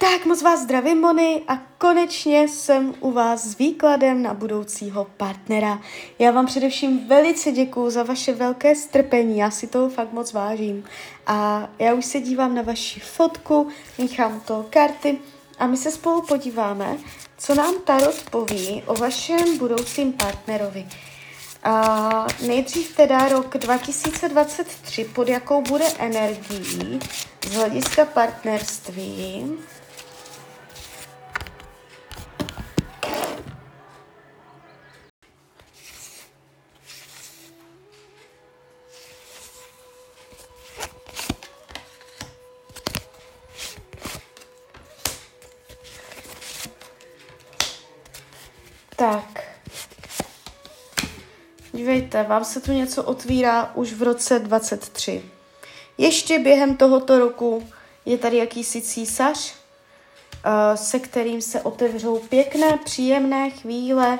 Tak moc vás zdravím, Mony, a konečně jsem u vás s výkladem na budoucího partnera. Já vám především velice děkuju za vaše velké strpení, já si toho fakt moc vážím. A já už se dívám na vaši fotku, míchám to karty a my se spolu podíváme, co nám Tarot poví o vašem budoucím partnerovi. A nejdřív teda rok 2023, pod jakou bude energií z hlediska partnerství. Tak. Dívejte, vám se tu něco otvírá už v roce 23. Ještě během tohoto roku je tady jakýsi císař, eh, se kterým se otevřou pěkné, příjemné chvíle,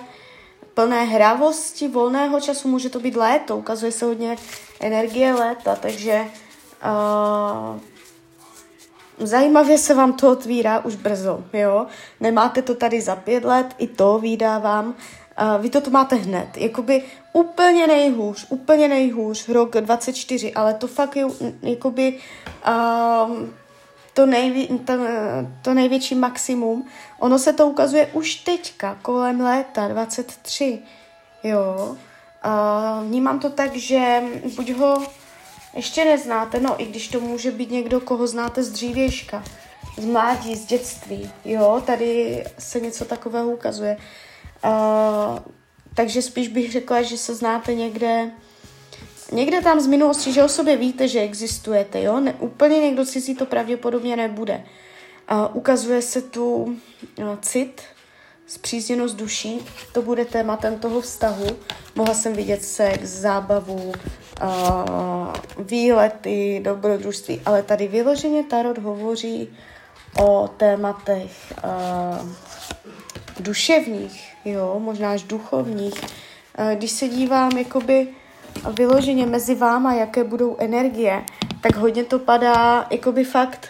plné hravosti, volného času, může to být léto, ukazuje se hodně energie léta, takže uh, zajímavě se vám to otvírá už brzo, jo. Nemáte to tady za pět let, i to vydávám. Uh, vy to tu máte hned. Jakoby úplně nejhůř, úplně nejhůř, rok 24, ale to fakt je jakoby um, to, nejvě, to, to největší maximum. Ono se to ukazuje už teďka, kolem léta 23, jo. Uh, vnímám to tak, že buď ho ještě neznáte, no i když to může být někdo, koho znáte z dřívějška, z mládí, z dětství, jo, tady se něco takového ukazuje. Uh, takže spíš bych řekla, že se znáte někde, někde tam z minulosti, že o sobě víte, že existujete, jo, ne, úplně někdo cizí to pravděpodobně nebude. Uh, ukazuje se tu uh, cit, zpřízněnost duší, to bude tématem toho vztahu. Mohla jsem vidět sex, zábavu, uh, výlety, dobrodružství, ale tady vyloženě Tarot hovoří o tématech uh, duševních, jo, možná až duchovních. Uh, když se dívám jakoby vyloženě mezi váma, jaké budou energie, tak hodně to padá jakoby fakt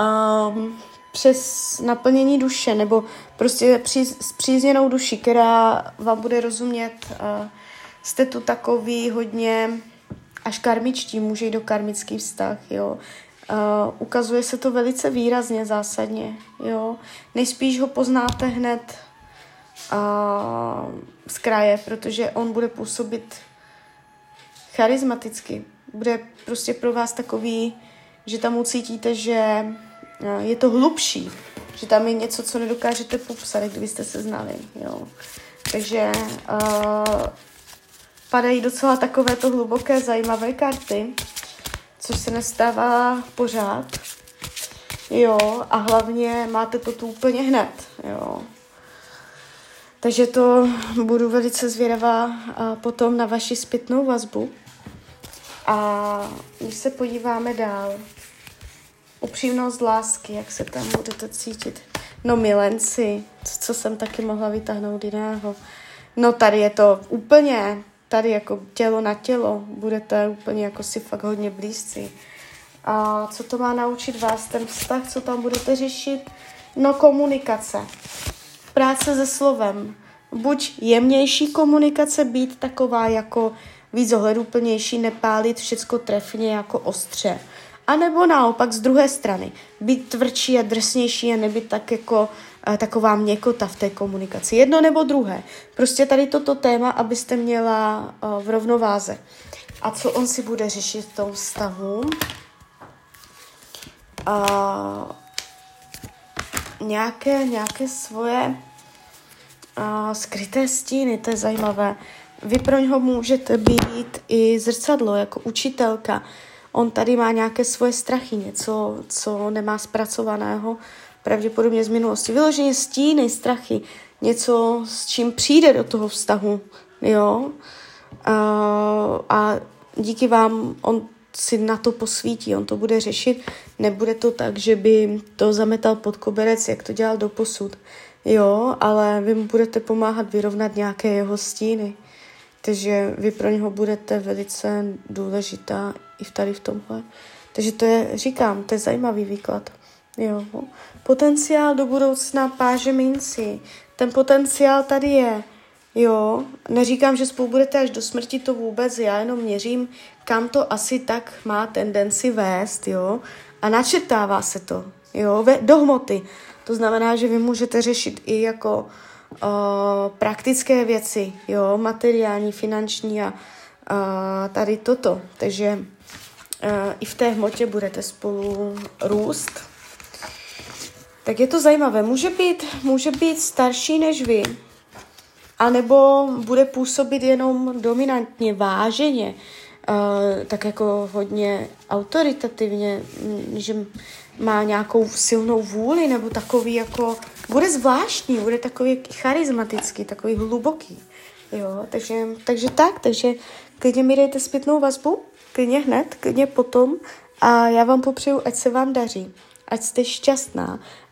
um, přes naplnění duše, nebo prostě při, s přízněnou duší, která vám bude rozumět. Uh, jste tu takový hodně až karmičtí, může jít do karmický vztah, jo. Uh, ukazuje se to velice výrazně, zásadně, jo. Nejspíš ho poznáte hned uh, z kraje, protože on bude působit charismaticky. Bude prostě pro vás takový, že tam ucítíte, že uh, je to hlubší, že tam je něco, co nedokážete popsat, kdybyste se znali, jo. Takže uh, padají docela takovéto hluboké, zajímavé karty, což se nestává pořád. Jo, a hlavně máte to tu úplně hned, jo. Takže to budu velice zvědavá potom na vaši zpětnou vazbu. A když se podíváme dál, upřímnost lásky, jak se tam budete cítit. No milenci, co jsem taky mohla vytáhnout jiného. No tady je to úplně tady jako tělo na tělo, budete úplně jako si fakt hodně blízcí. A co to má naučit vás, ten vztah, co tam budete řešit? No komunikace, práce se slovem, buď jemnější komunikace, být taková jako víc ohleduplnější, nepálit všecko trefně jako ostře. A nebo naopak z druhé strany, být tvrdší a drsnější a nebyt tak jako uh, taková měkota v té komunikaci. Jedno nebo druhé. Prostě tady toto téma, abyste měla uh, v rovnováze. A co on si bude řešit v tom vztahu? Uh, nějaké, nějaké svoje uh, skryté stíny, to je zajímavé. Vy pro něho můžete být i zrcadlo, jako učitelka, on tady má nějaké svoje strachy, něco, co nemá zpracovaného, pravděpodobně z minulosti. Vyloženě stíny, strachy, něco, s čím přijde do toho vztahu, jo. A, a díky vám on si na to posvítí, on to bude řešit. Nebude to tak, že by to zametal pod koberec, jak to dělal do posud. Jo, ale vy mu budete pomáhat vyrovnat nějaké jeho stíny. Takže vy pro něho budete velice důležitá i tady v tomhle. Takže to je, říkám, to je zajímavý výklad. Jo. Potenciál do budoucna páže minci. Ten potenciál tady je. Jo, neříkám, že spolu budete až do smrti, to vůbec, já jenom měřím, kam to asi tak má tendenci vést, jo, a načetává se to, jo, ve, do hmoty. To znamená, že vy můžete řešit i jako uh, praktické věci, jo, materiální, finanční a uh, tady toto. Takže uh, i v té hmotě budete spolu růst. Tak je to zajímavé. Může být, může být starší než vy, anebo bude působit jenom dominantně, váženě, uh, tak jako hodně autoritativně, že má nějakou silnou vůli, nebo takový jako, bude zvláštní, bude takový charismatický, takový hluboký. Jo, takže, takže tak, takže klidně mi dejte zpětnou vazbu, klidně hned, klidně potom a já vám popřeju, ať se vám daří, ať jste šťastná